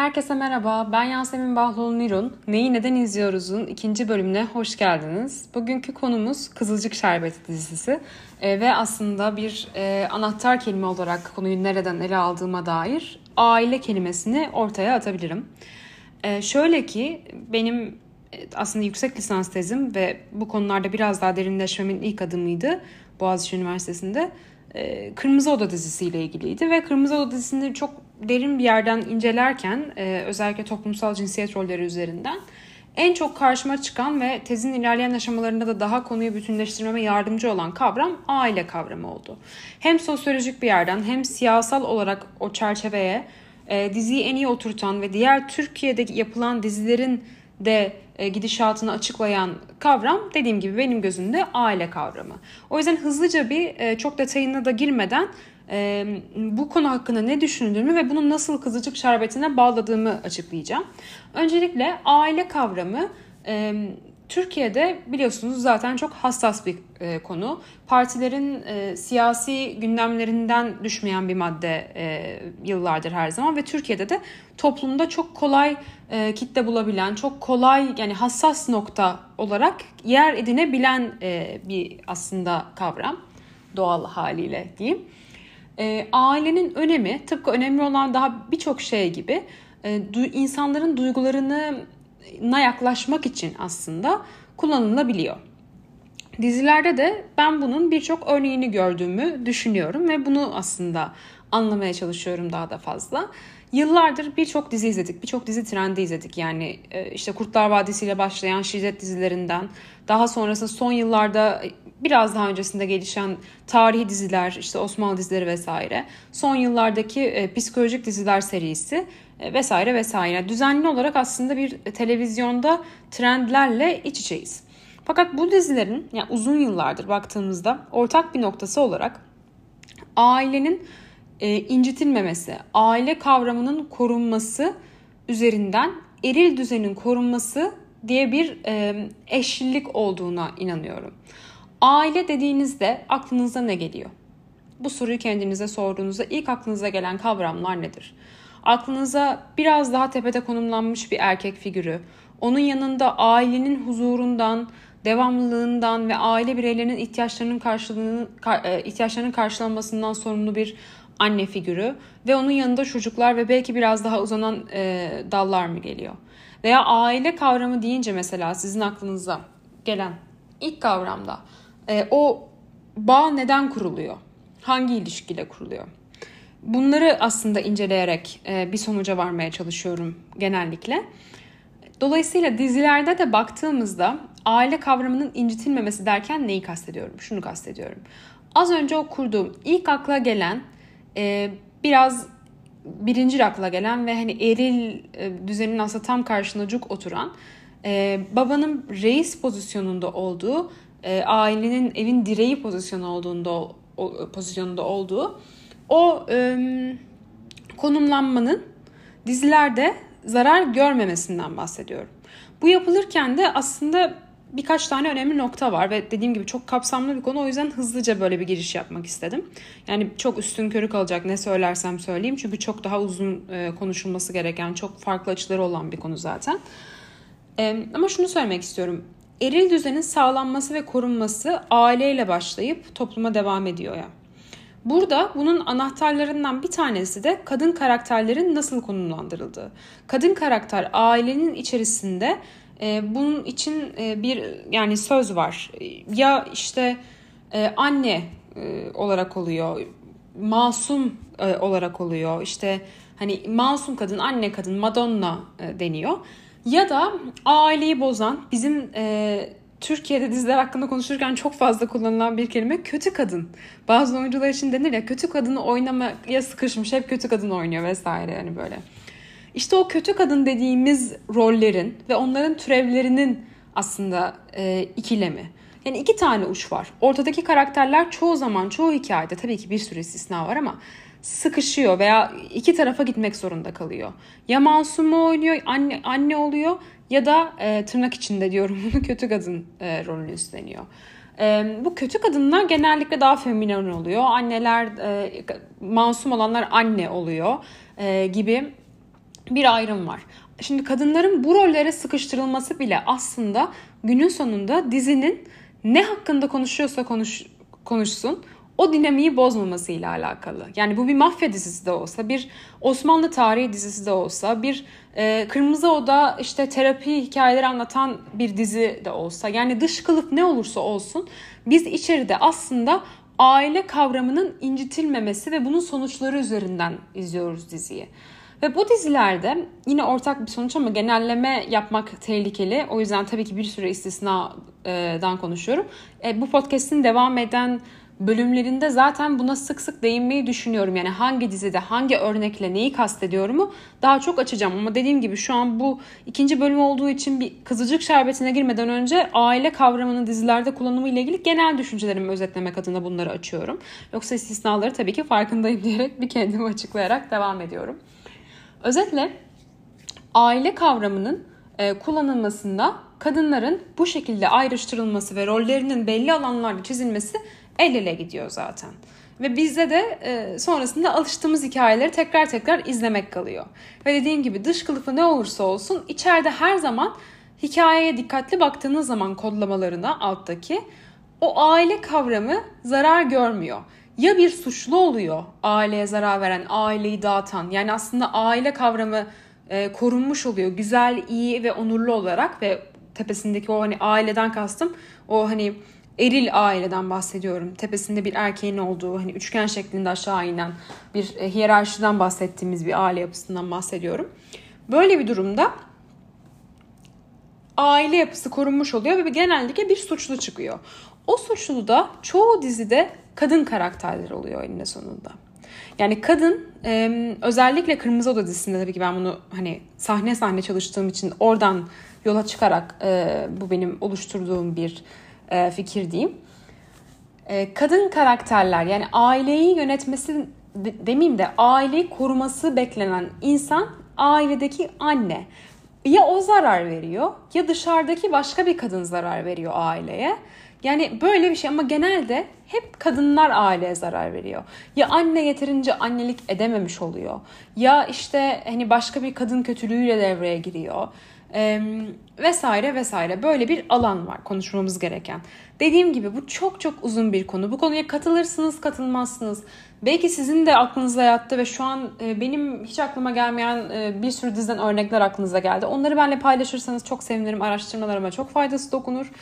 Herkese merhaba, ben Yasemin Bahloğlu Nirun. Neyi Neden İzliyoruz'un ikinci bölümüne hoş geldiniz. Bugünkü konumuz Kızılcık Şerbeti dizisi e, ve aslında bir e, anahtar kelime olarak konuyu nereden ele aldığıma dair aile kelimesini ortaya atabilirim. E, şöyle ki benim e, aslında yüksek lisans tezim ve bu konularda biraz daha derinleşmemin ilk adımıydı Boğaziçi Üniversitesi'nde. E, Kırmızı Oda dizisiyle ilgiliydi ve Kırmızı Oda dizisini çok derin bir yerden incelerken e, özellikle toplumsal cinsiyet rolleri üzerinden en çok karşıma çıkan ve tezin ilerleyen aşamalarında da daha konuyu bütünleştirmeme yardımcı olan kavram aile kavramı oldu. Hem sosyolojik bir yerden hem siyasal olarak o çerçeveye e, diziyi en iyi oturtan ve diğer Türkiye'de yapılan dizilerin de e, gidişatını açıklayan kavram dediğim gibi benim gözümde aile kavramı. O yüzden hızlıca bir çok detayına da girmeden e, bu konu hakkında ne düşündüğümü ve bunu nasıl kızılcık şerbetine bağladığımı açıklayacağım. Öncelikle aile kavramı Türkiye'de biliyorsunuz zaten çok hassas bir e, konu. Partilerin e, siyasi gündemlerinden düşmeyen bir madde e, yıllardır her zaman ve Türkiye'de de toplumda çok kolay e, kitle bulabilen, çok kolay yani hassas nokta olarak yer edinebilen e, bir aslında kavram doğal haliyle diyeyim. E, ailenin önemi tıpkı önemli olan daha birçok şey gibi e, du, insanların duygularını na yaklaşmak için aslında kullanılabiliyor. Dizilerde de ben bunun birçok örneğini gördüğümü düşünüyorum ve bunu aslında anlamaya çalışıyorum daha da fazla. Yıllardır birçok dizi izledik, birçok dizi trendi izledik. Yani e, işte Kurtlar Vadisi ile başlayan şiddet dizilerinden, daha sonrasında son yıllarda biraz daha öncesinde gelişen tarihi diziler, işte Osmanlı dizileri vesaire, son yıllardaki e, psikolojik diziler serisi e, vesaire vesaire. Düzenli olarak aslında bir televizyonda trendlerle iç içeyiz. Fakat bu dizilerin yani uzun yıllardır baktığımızda ortak bir noktası olarak ailenin e, incitilmemesi, aile kavramının korunması üzerinden eril düzenin korunması diye bir e, eşlilik olduğuna inanıyorum. Aile dediğinizde aklınıza ne geliyor? Bu soruyu kendinize sorduğunuzda ilk aklınıza gelen kavramlar nedir? Aklınıza biraz daha tepede konumlanmış bir erkek figürü, onun yanında ailenin huzurundan, devamlılığından ve aile bireylerinin ihtiyaçlarının karşılığını e, ihtiyaçlarının karşılanmasından sorumlu bir anne figürü ve onun yanında çocuklar ve belki biraz daha uzanan e, dallar mı geliyor? Veya aile kavramı deyince mesela sizin aklınıza gelen ilk kavramda e, o bağ neden kuruluyor? Hangi ilişkiyle kuruluyor? Bunları aslında inceleyerek e, bir sonuca varmaya çalışıyorum genellikle. Dolayısıyla dizilerde de baktığımızda aile kavramının incitilmemesi derken neyi kastediyorum? Şunu kastediyorum. Az önce o kurduğum ilk akla gelen e, biraz birinci akla gelen ve hani eril e, düzenin aslında tam karşısında cuk oturan e, babanın reis pozisyonunda olduğu e, ailenin evin direği pozisyonu olduğunda o, pozisyonunda olduğu o e, konumlanmanın dizilerde zarar görmemesinden bahsediyorum. Bu yapılırken de aslında birkaç tane önemli nokta var ve dediğim gibi çok kapsamlı bir konu o yüzden hızlıca böyle bir giriş yapmak istedim. Yani çok üstün körü kalacak ne söylersem söyleyeyim çünkü çok daha uzun e, konuşulması gereken çok farklı açıları olan bir konu zaten. E, ama şunu söylemek istiyorum. Eril düzenin sağlanması ve korunması aileyle başlayıp topluma devam ediyor ya. Burada bunun anahtarlarından bir tanesi de kadın karakterlerin nasıl konumlandırıldığı. Kadın karakter ailenin içerisinde bunun için e, bir yani söz var. Ya işte e, anne e, olarak oluyor, masum olarak oluyor. İşte hani masum kadın, anne kadın, Madonna deniyor. Ya da aileyi bozan bizim Türkiye'de diziler hakkında konuşurken çok fazla kullanılan bir kelime kötü kadın. Bazı oyuncular için denir ya kötü kadını oynamaya sıkışmış hep kötü kadın oynuyor vesaire yani böyle. İşte o kötü kadın dediğimiz rollerin ve onların türevlerinin aslında e, ikilemi. Yani iki tane uç var. Ortadaki karakterler çoğu zaman çoğu hikayede tabii ki bir sürü istisna var ama sıkışıyor veya iki tarafa gitmek zorunda kalıyor. Ya masumu oynuyor, anne anne oluyor ya da e, tırnak içinde diyorum bunu kötü kadın e, rolünü üstleniyor. E, bu kötü kadınlar genellikle daha feminen oluyor. Anneler, e, masum olanlar anne oluyor e, gibi bir ayrım var. Şimdi kadınların bu rollere sıkıştırılması bile aslında günün sonunda dizinin ne hakkında konuşuyorsa konuş, konuşsun o dinamiği bozmamasıyla alakalı. Yani bu bir mafya dizisi de olsa, bir Osmanlı tarihi dizisi de olsa, bir e, Kırmızı Oda işte terapi hikayeleri anlatan bir dizi de olsa. Yani dış kılıf ne olursa olsun biz içeride aslında aile kavramının incitilmemesi ve bunun sonuçları üzerinden izliyoruz diziyi. Ve bu dizilerde yine ortak bir sonuç ama genelleme yapmak tehlikeli. O yüzden tabii ki bir sürü istisnadan konuşuyorum. E, bu podcast'in devam eden bölümlerinde zaten buna sık sık değinmeyi düşünüyorum. Yani hangi dizide hangi örnekle neyi kastediyorumu daha çok açacağım. Ama dediğim gibi şu an bu ikinci bölüm olduğu için bir kızıcık şerbetine girmeden önce aile kavramının dizilerde kullanımı ile ilgili genel düşüncelerimi özetlemek adına bunları açıyorum. Yoksa istisnaları tabii ki farkındayım diyerek bir kendimi açıklayarak devam ediyorum. Özetle aile kavramının e, kullanılmasında kadınların bu şekilde ayrıştırılması ve rollerinin belli alanlarda çizilmesi el ele gidiyor zaten. Ve bizde de e, sonrasında alıştığımız hikayeleri tekrar tekrar izlemek kalıyor. Ve dediğim gibi dış kılıfı ne olursa olsun içeride her zaman hikayeye dikkatli baktığınız zaman kodlamalarına alttaki o aile kavramı zarar görmüyor. Ya bir suçlu oluyor aileye zarar veren, aileyi dağıtan. Yani aslında aile kavramı e, korunmuş oluyor. Güzel, iyi ve onurlu olarak ve tepesindeki o hani aileden kastım o hani eril aileden bahsediyorum. Tepesinde bir erkeğin olduğu hani üçgen şeklinde aşağı inen bir e, hiyerarşiden bahsettiğimiz bir aile yapısından bahsediyorum. Böyle bir durumda aile yapısı korunmuş oluyor ve genellikle bir suçlu çıkıyor. O suçlu da çoğu dizide kadın karakterler oluyor eninde sonunda. Yani kadın özellikle Kırmızı Oda dizisinde tabii ki ben bunu hani sahne sahne çalıştığım için oradan yola çıkarak bu benim oluşturduğum bir e, fikir diyeyim. E, kadın karakterler yani aileyi yönetmesi de, demeyeyim de aileyi koruması beklenen insan ailedeki anne. Ya o zarar veriyor ya dışarıdaki başka bir kadın zarar veriyor aileye. Yani böyle bir şey ama genelde hep kadınlar aileye zarar veriyor. Ya anne yeterince annelik edememiş oluyor. Ya işte hani başka bir kadın kötülüğüyle devreye giriyor e, vesaire vesaire böyle bir alan var konuşmamız gereken. Dediğim gibi bu çok çok uzun bir konu. Bu konuya katılırsınız katılmazsınız. Belki sizin de aklınıza yattı ve şu an e, benim hiç aklıma gelmeyen e, bir sürü diziden örnekler aklınıza geldi. Onları benimle paylaşırsanız çok sevinirim. Araştırmalarıma çok faydası dokunur.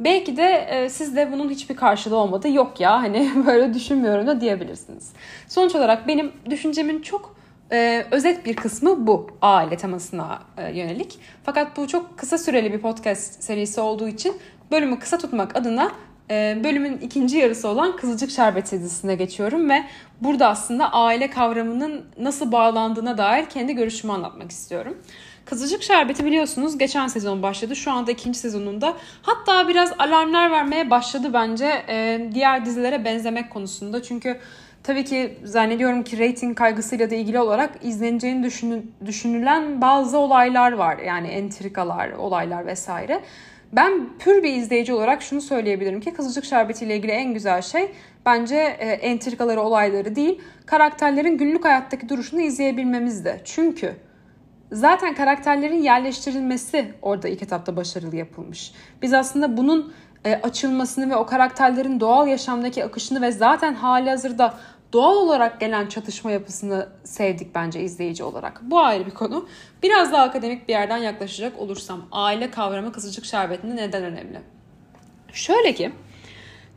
Belki de e, sizde bunun hiçbir karşılığı olmadı. Yok ya hani böyle düşünmüyorum da diyebilirsiniz. Sonuç olarak benim düşüncemin çok ee, özet bir kısmı bu aile temasına e, yönelik. Fakat bu çok kısa süreli bir podcast serisi olduğu için bölümü kısa tutmak adına e, bölümün ikinci yarısı olan Kızılcık Şerbeti dizisine geçiyorum ve burada aslında aile kavramının nasıl bağlandığına dair kendi görüşümü anlatmak istiyorum. Kızılcık Şerbeti biliyorsunuz geçen sezon başladı. Şu anda ikinci sezonunda. Hatta biraz alarmlar vermeye başladı bence e, diğer dizilere benzemek konusunda. Çünkü Tabii ki zannediyorum ki rating kaygısıyla da ilgili olarak izleneceğini düşünü, düşünülen bazı olaylar var. Yani entrikalar, olaylar vesaire. Ben pür bir izleyici olarak şunu söyleyebilirim ki Kızılcık Şerbeti ile ilgili en güzel şey bence e, entrikaları, olayları değil, karakterlerin günlük hayattaki duruşunu izleyebilmemizdi. Çünkü zaten karakterlerin yerleştirilmesi orada ilk etapta başarılı yapılmış. Biz aslında bunun e, açılmasını ve o karakterlerin doğal yaşamdaki akışını ve zaten hali hazırda doğal olarak gelen çatışma yapısını sevdik bence izleyici olarak. Bu ayrı bir konu. Biraz daha akademik bir yerden yaklaşacak olursam aile kavramı Kızılcık Şerbeti'nde neden önemli? Şöyle ki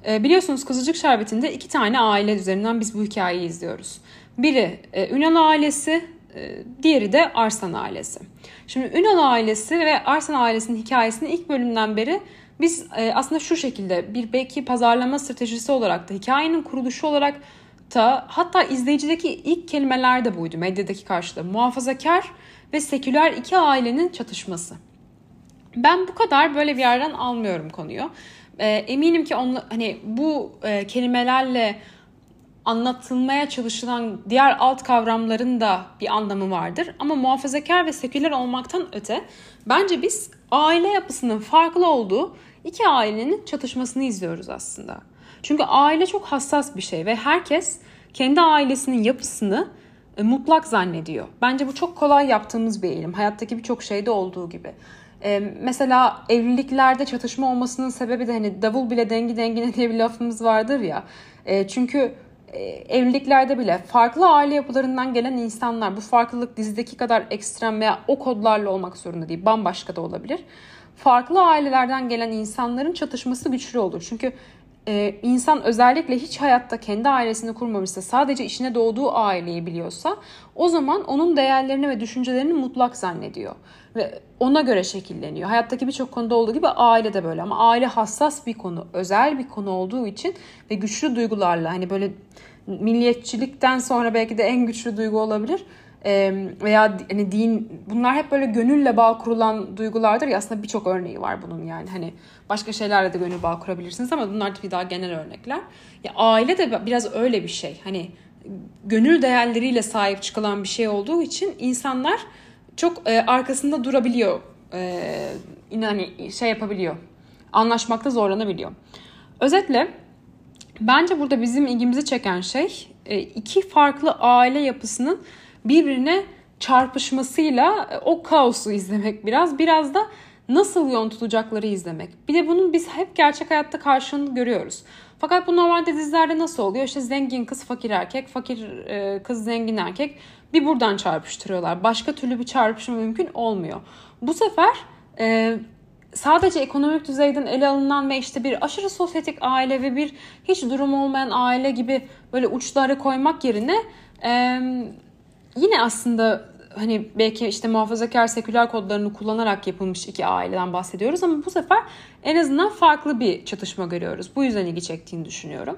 e, biliyorsunuz Kızılcık Şerbeti'nde iki tane aile üzerinden biz bu hikayeyi izliyoruz. Biri e, Ünal ailesi, diğeri de Arslan ailesi. Şimdi Ünal ailesi ve Arslan ailesinin hikayesini ilk bölümden beri biz aslında şu şekilde bir belki pazarlama stratejisi olarak da hikayenin kuruluşu olarak ta hatta izleyicideki ilk kelimeler de buydu medyadaki karşılığı. Muhafazakar ve seküler iki ailenin çatışması. Ben bu kadar böyle bir yerden almıyorum konuyu. E, eminim ki onla, hani bu e, kelimelerle anlatılmaya çalışılan diğer alt kavramların da bir anlamı vardır. Ama muhafazakar ve seküler olmaktan öte bence biz aile yapısının farklı olduğu iki ailenin çatışmasını izliyoruz aslında. Çünkü aile çok hassas bir şey ve herkes kendi ailesinin yapısını e, mutlak zannediyor. Bence bu çok kolay yaptığımız bir eğilim. Hayattaki birçok şeyde olduğu gibi. E, mesela evliliklerde çatışma olmasının sebebi de hani davul bile dengi dengine diye bir lafımız vardır ya. E, çünkü evliliklerde bile farklı aile yapılarından gelen insanlar bu farklılık dizideki kadar ekstrem veya o kodlarla olmak zorunda değil bambaşka da olabilir. Farklı ailelerden gelen insanların çatışması güçlü olur. Çünkü e, insan özellikle hiç hayatta kendi ailesini kurmamışsa sadece işine doğduğu aileyi biliyorsa o zaman onun değerlerini ve düşüncelerini mutlak zannediyor. Ve ona göre şekilleniyor. Hayattaki birçok konuda olduğu gibi aile de böyle ama aile hassas bir konu, özel bir konu olduğu için ve güçlü duygularla hani böyle milliyetçilikten sonra belki de en güçlü duygu olabilir veya hani din bunlar hep böyle gönülle bağ kurulan duygulardır ya aslında birçok örneği var bunun yani hani başka şeylerle de gönül bağ kurabilirsiniz ama bunlar tabii daha genel örnekler. Ya aile de biraz öyle bir şey. Hani gönül değerleriyle sahip çıkılan bir şey olduğu için insanlar çok e, arkasında durabiliyor. E, hani şey yapabiliyor. Anlaşmakta zorlanabiliyor. Özetle bence burada bizim ilgimizi çeken şey e, iki farklı aile yapısının birbirine çarpışmasıyla e, o kaosu izlemek biraz. Biraz da nasıl yön tutacakları izlemek. Bir de bunun biz hep gerçek hayatta karşılığını görüyoruz. Fakat bu normalde dizilerde nasıl oluyor? İşte zengin kız fakir erkek, fakir e, kız zengin erkek bir buradan çarpıştırıyorlar. Başka türlü bir çarpışma mümkün olmuyor. Bu sefer e, sadece ekonomik düzeyden ele alınan ve işte bir aşırı sosyetik aile ve bir hiç durum olmayan aile gibi böyle uçları koymak yerine yine aslında hani belki işte muhafazakar seküler kodlarını kullanarak yapılmış iki aileden bahsediyoruz ama bu sefer en azından farklı bir çatışma görüyoruz. Bu yüzden ilgi çektiğini düşünüyorum.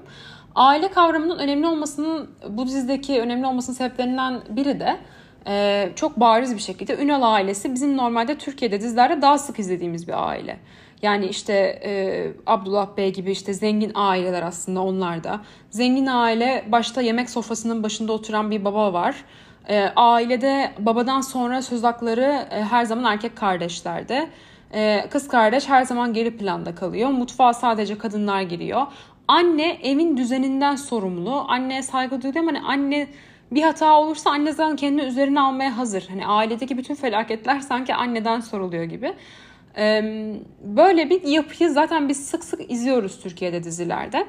Aile kavramının önemli olmasının bu dizideki önemli olmasının sebeplerinden biri de e, çok bariz bir şekilde Ünal ailesi bizim normalde Türkiye'de dizilerde daha sık izlediğimiz bir aile. Yani işte e, Abdullah Bey gibi işte zengin aileler aslında onlar da. Zengin aile başta yemek sofrasının başında oturan bir baba var. E, ailede babadan sonra söz hakları e, her zaman erkek kardeşlerde. E, kız kardeş her zaman geri planda kalıyor. Mutfağa sadece kadınlar giriyor. Anne evin düzeninden sorumlu. Anneye saygı duyuyor ama hani anne bir hata olursa anne zaten kendini üzerine almaya hazır. Hani ailedeki bütün felaketler sanki anneden soruluyor gibi. Ee, böyle bir yapıyı zaten biz sık sık izliyoruz Türkiye'de dizilerde.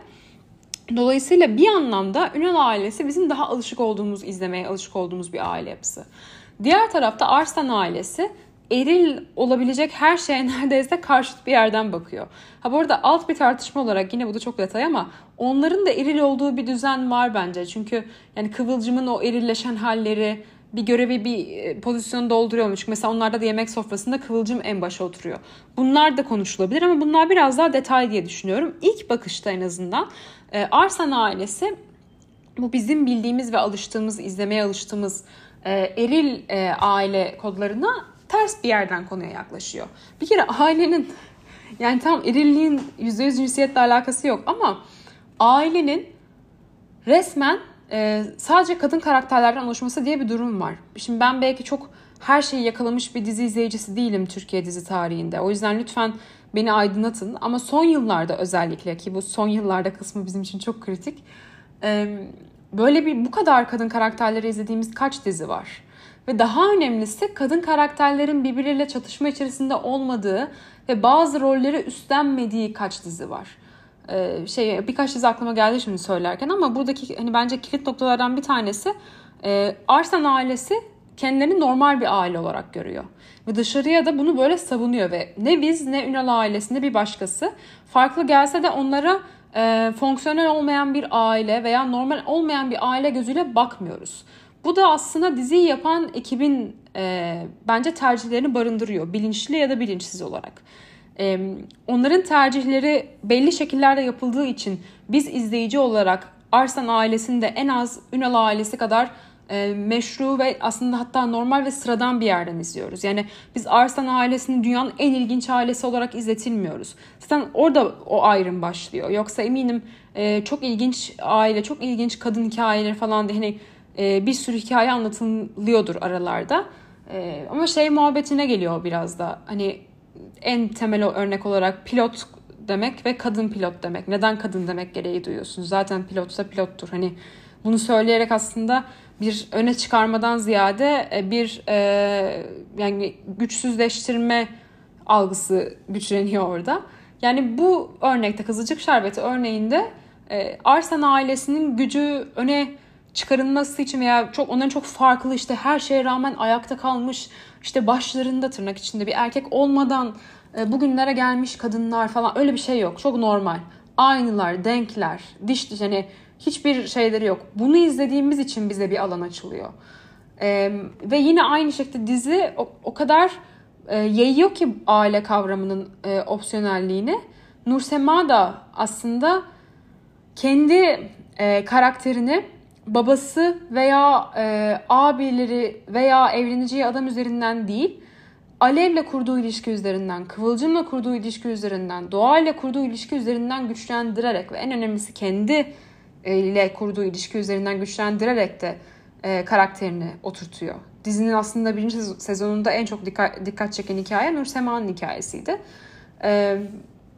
Dolayısıyla bir anlamda Ünal ailesi bizim daha alışık olduğumuz, izlemeye alışık olduğumuz bir aile yapısı. Diğer tarafta Arslan ailesi eril olabilecek her şeye neredeyse karşıt bir yerden bakıyor. Ha bu arada alt bir tartışma olarak yine bu da çok detay ama onların da eril olduğu bir düzen var bence. Çünkü yani Kıvılcım'ın o erilleşen halleri, bir görevi bir e, pozisyonu dolduruyormuş. Mesela onlarda da yemek sofrasında Kıvılcım en başa oturuyor. Bunlar da konuşulabilir ama bunlar biraz daha detay diye düşünüyorum. İlk bakışta en azından e, Arsan ailesi bu bizim bildiğimiz ve alıştığımız, izlemeye alıştığımız e, eril aile kodlarına ters bir yerden konuya yaklaşıyor. Bir kere ailenin yani tam erilliğin %100 cinsiyetle alakası yok ama ailenin resmen e, sadece kadın karakterlerden oluşması diye bir durum var. Şimdi ben belki çok her şeyi yakalamış bir dizi izleyicisi değilim Türkiye dizi tarihinde. O yüzden lütfen beni aydınlatın. Ama son yıllarda özellikle ki bu son yıllarda kısmı bizim için çok kritik. E, böyle bir bu kadar kadın karakterleri izlediğimiz kaç dizi var? Ve daha önemlisi kadın karakterlerin birbiriyle çatışma içerisinde olmadığı ve bazı rolleri üstlenmediği kaç dizi var. Ee, şey birkaç dizi aklıma geldi şimdi söylerken ama buradaki hani bence kilit noktalardan bir tanesi e, Arsen ailesi kendilerini normal bir aile olarak görüyor. Ve dışarıya da bunu böyle savunuyor ve ne biz ne Ünal ailesi ne bir başkası farklı gelse de onlara e, fonksiyonel olmayan bir aile veya normal olmayan bir aile gözüyle bakmıyoruz. Bu da aslında diziyi yapan ekibin e, bence tercihlerini barındırıyor. Bilinçli ya da bilinçsiz olarak. Onların tercihleri belli şekillerde yapıldığı için biz izleyici olarak Arslan ailesinde en az Ünal ailesi kadar e, meşru ve aslında hatta normal ve sıradan bir yerden izliyoruz. Yani biz Arslan ailesini dünyanın en ilginç ailesi olarak izletilmiyoruz. Zaten orada o ayrım başlıyor. Yoksa eminim e, çok ilginç aile, çok ilginç kadın hikayeleri falan diye hani e, bir sürü hikaye anlatılıyordur aralarda. Ama şey muhabbetine geliyor biraz da. Hani en temel örnek olarak pilot demek ve kadın pilot demek. Neden kadın demek gereği duyuyorsunuz? Zaten pilotsa pilottur. Hani bunu söyleyerek aslında bir öne çıkarmadan ziyade e, bir e, yani güçsüzleştirme algısı güçleniyor orada. Yani bu örnekte Kızılcık Şerbeti örneğinde e, Arsen ailesinin gücü öne çıkarılması için veya çok onların çok farklı işte her şeye rağmen ayakta kalmış işte başlarında tırnak içinde bir erkek olmadan e, bugünlere gelmiş kadınlar falan öyle bir şey yok. Çok normal. Aynılar, denkler, diş diş hani hiçbir şeyleri yok. Bunu izlediğimiz için bize bir alan açılıyor. E, ve yine aynı şekilde dizi o, o kadar e, yayıyor ki aile kavramının e, opsiyonelliğini. Nursema da aslında kendi e, karakterini babası veya e, abileri veya evleneceği adam üzerinden değil, Alev'le kurduğu ilişki üzerinden, Kıvılcım'la kurduğu ilişki üzerinden, Doğa'yla kurduğu ilişki üzerinden güçlendirerek ve en önemlisi kendi ile kurduğu ilişki üzerinden güçlendirerek de e, karakterini oturtuyor. Dizinin aslında birinci sezonunda en çok dikkat, dikkat çeken hikaye Nur Sema'nın hikayesiydi. E,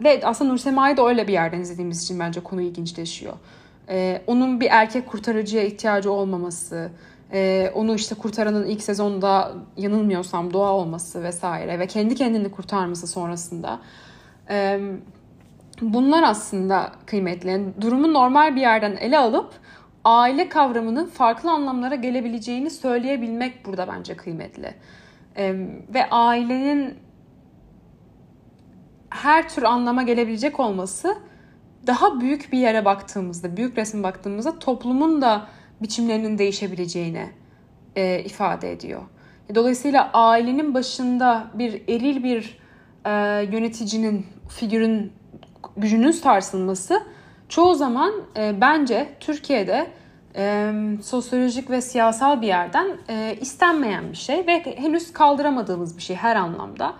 ve aslında Nur Sema'yı da öyle bir yerden izlediğimiz için bence konu ilginçleşiyor. E, onun bir erkek kurtarıcıya ihtiyacı olmaması, e, onu işte kurtaranın ilk sezonda yanılmıyorsam doğa olması vesaire ve kendi kendini kurtarması sonrasında... E, bunlar aslında kıymetli. Yani durumu normal bir yerden ele alıp aile kavramının farklı anlamlara gelebileceğini söyleyebilmek burada bence kıymetli. Ee, ve ailenin her tür anlama gelebilecek olması daha büyük bir yere baktığımızda, büyük resim baktığımızda toplumun da biçimlerinin değişebileceğini e, ifade ediyor. Dolayısıyla ailenin başında bir eril bir e, yöneticinin, figürün gücünün sarsılması çoğu zaman e, bence Türkiye'de e, sosyolojik ve siyasal bir yerden e, istenmeyen bir şey ve henüz kaldıramadığımız bir şey her anlamda.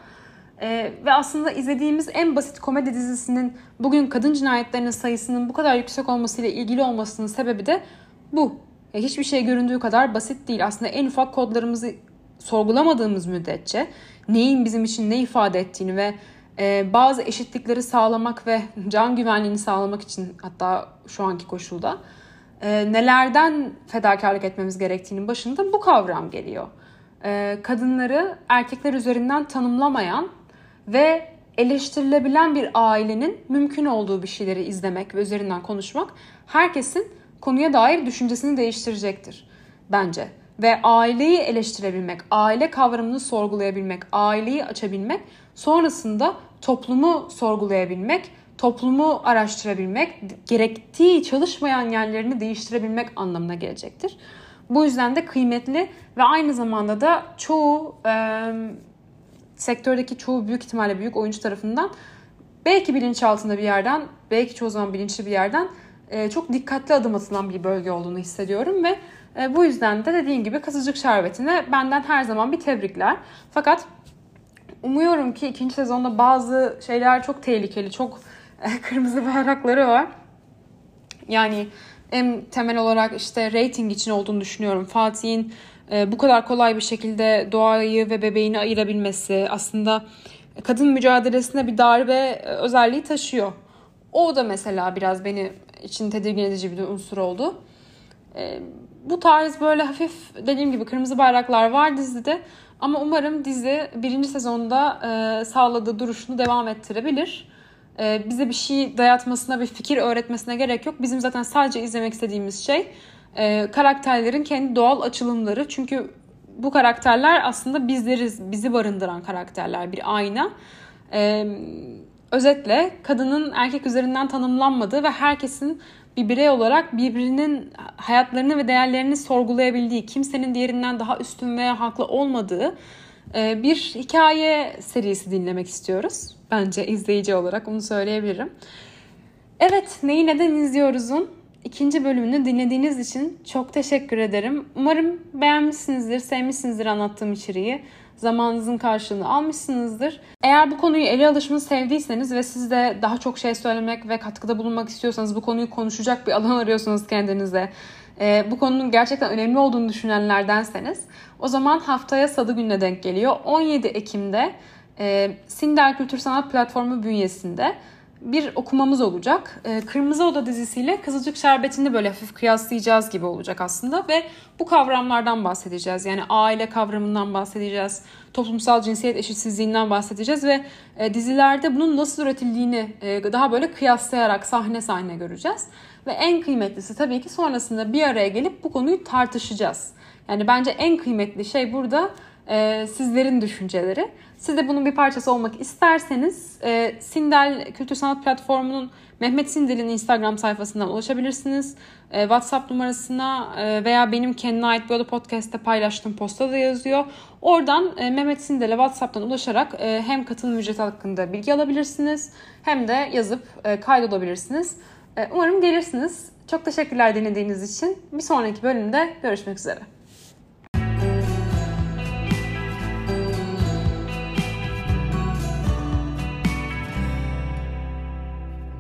E, ve aslında izlediğimiz en basit komedi dizisinin bugün kadın cinayetlerinin sayısının bu kadar yüksek olmasıyla ilgili olmasının sebebi de bu. E, hiçbir şey göründüğü kadar basit değil. Aslında en ufak kodlarımızı sorgulamadığımız müddetçe neyin bizim için ne ifade ettiğini ve e, bazı eşitlikleri sağlamak ve can güvenliğini sağlamak için hatta şu anki koşulda e, nelerden fedakarlık etmemiz gerektiğinin başında bu kavram geliyor. E, kadınları erkekler üzerinden tanımlamayan ve eleştirilebilen bir ailenin mümkün olduğu bir şeyleri izlemek ve üzerinden konuşmak herkesin konuya dair düşüncesini değiştirecektir bence. Ve aileyi eleştirebilmek, aile kavramını sorgulayabilmek, aileyi açabilmek sonrasında toplumu sorgulayabilmek, toplumu araştırabilmek, gerektiği çalışmayan yerlerini değiştirebilmek anlamına gelecektir. Bu yüzden de kıymetli ve aynı zamanda da çoğu e, sektördeki çoğu büyük ihtimalle büyük oyuncu tarafından belki bilinçaltında bir yerden, belki çoğu zaman bilinçli bir yerden e, çok dikkatli adım atılan bir bölge olduğunu hissediyorum ve e, bu yüzden de dediğim gibi Kızılcık Şerbeti'ne benden her zaman bir tebrikler. Fakat umuyorum ki ikinci sezonda bazı şeyler çok tehlikeli, çok e, kırmızı bayrakları var. Yani en temel olarak işte rating için olduğunu düşünüyorum. Fatih'in bu kadar kolay bir şekilde doğayı ve bebeğini ayırabilmesi aslında kadın mücadelesine bir darbe e, özelliği taşıyor. O da mesela biraz beni için tedirgin edici bir unsur oldu. Bu tarz böyle hafif dediğim gibi kırmızı bayraklar var dizide. Ama umarım dizi birinci sezonda e, sağladığı duruşunu devam ettirebilir. E, bize bir şey dayatmasına, bir fikir öğretmesine gerek yok. Bizim zaten sadece izlemek istediğimiz şey e, karakterlerin kendi doğal açılımları. Çünkü bu karakterler aslında bizleriz, bizi barındıran karakterler, bir ayna. E, özetle kadının erkek üzerinden tanımlanmadığı ve herkesin bir birey olarak birbirinin hayatlarını ve değerlerini sorgulayabildiği, kimsenin diğerinden daha üstün veya haklı olmadığı e, bir hikaye serisi dinlemek istiyoruz. Bence izleyici olarak onu söyleyebilirim. Evet, Neyi Neden izliyoruz'un ikinci bölümünü dinlediğiniz için çok teşekkür ederim. Umarım beğenmişsinizdir, sevmişsinizdir anlattığım içeriği zamanınızın karşılığını almışsınızdır. Eğer bu konuyu ele alışımı sevdiyseniz ve siz de daha çok şey söylemek ve katkıda bulunmak istiyorsanız, bu konuyu konuşacak bir alan arıyorsanız kendinize, e, bu konunun gerçekten önemli olduğunu düşünenlerdenseniz o zaman haftaya salı gününe denk geliyor. 17 Ekim'de e, Sinder Kültür Sanat Platformu bünyesinde bir okumamız olacak. E, Kırmızı Oda dizisiyle Kızılcık Şerbeti'ni böyle hafif kıyaslayacağız gibi olacak aslında ve bu kavramlardan bahsedeceğiz. Yani aile kavramından bahsedeceğiz, toplumsal cinsiyet eşitsizliğinden bahsedeceğiz ve e, dizilerde bunun nasıl üretildiğini e, daha böyle kıyaslayarak sahne sahne göreceğiz. Ve en kıymetlisi tabii ki sonrasında bir araya gelip bu konuyu tartışacağız. Yani bence en kıymetli şey burada e, sizlerin düşünceleri. Siz de bunun bir parçası olmak isterseniz e, Sindel Kültür Sanat Platformu'nun Mehmet Sindel'in Instagram sayfasından ulaşabilirsiniz. E, WhatsApp numarasına e, veya benim kendine ait bir podcast'te paylaştığım posta da yazıyor. Oradan e, Mehmet Sindel'e WhatsApp'tan ulaşarak e, hem katılım ücreti hakkında bilgi alabilirsiniz hem de yazıp e, kaydolabilirsiniz. E, umarım gelirsiniz. Çok teşekkürler dinlediğiniz için. Bir sonraki bölümde görüşmek üzere.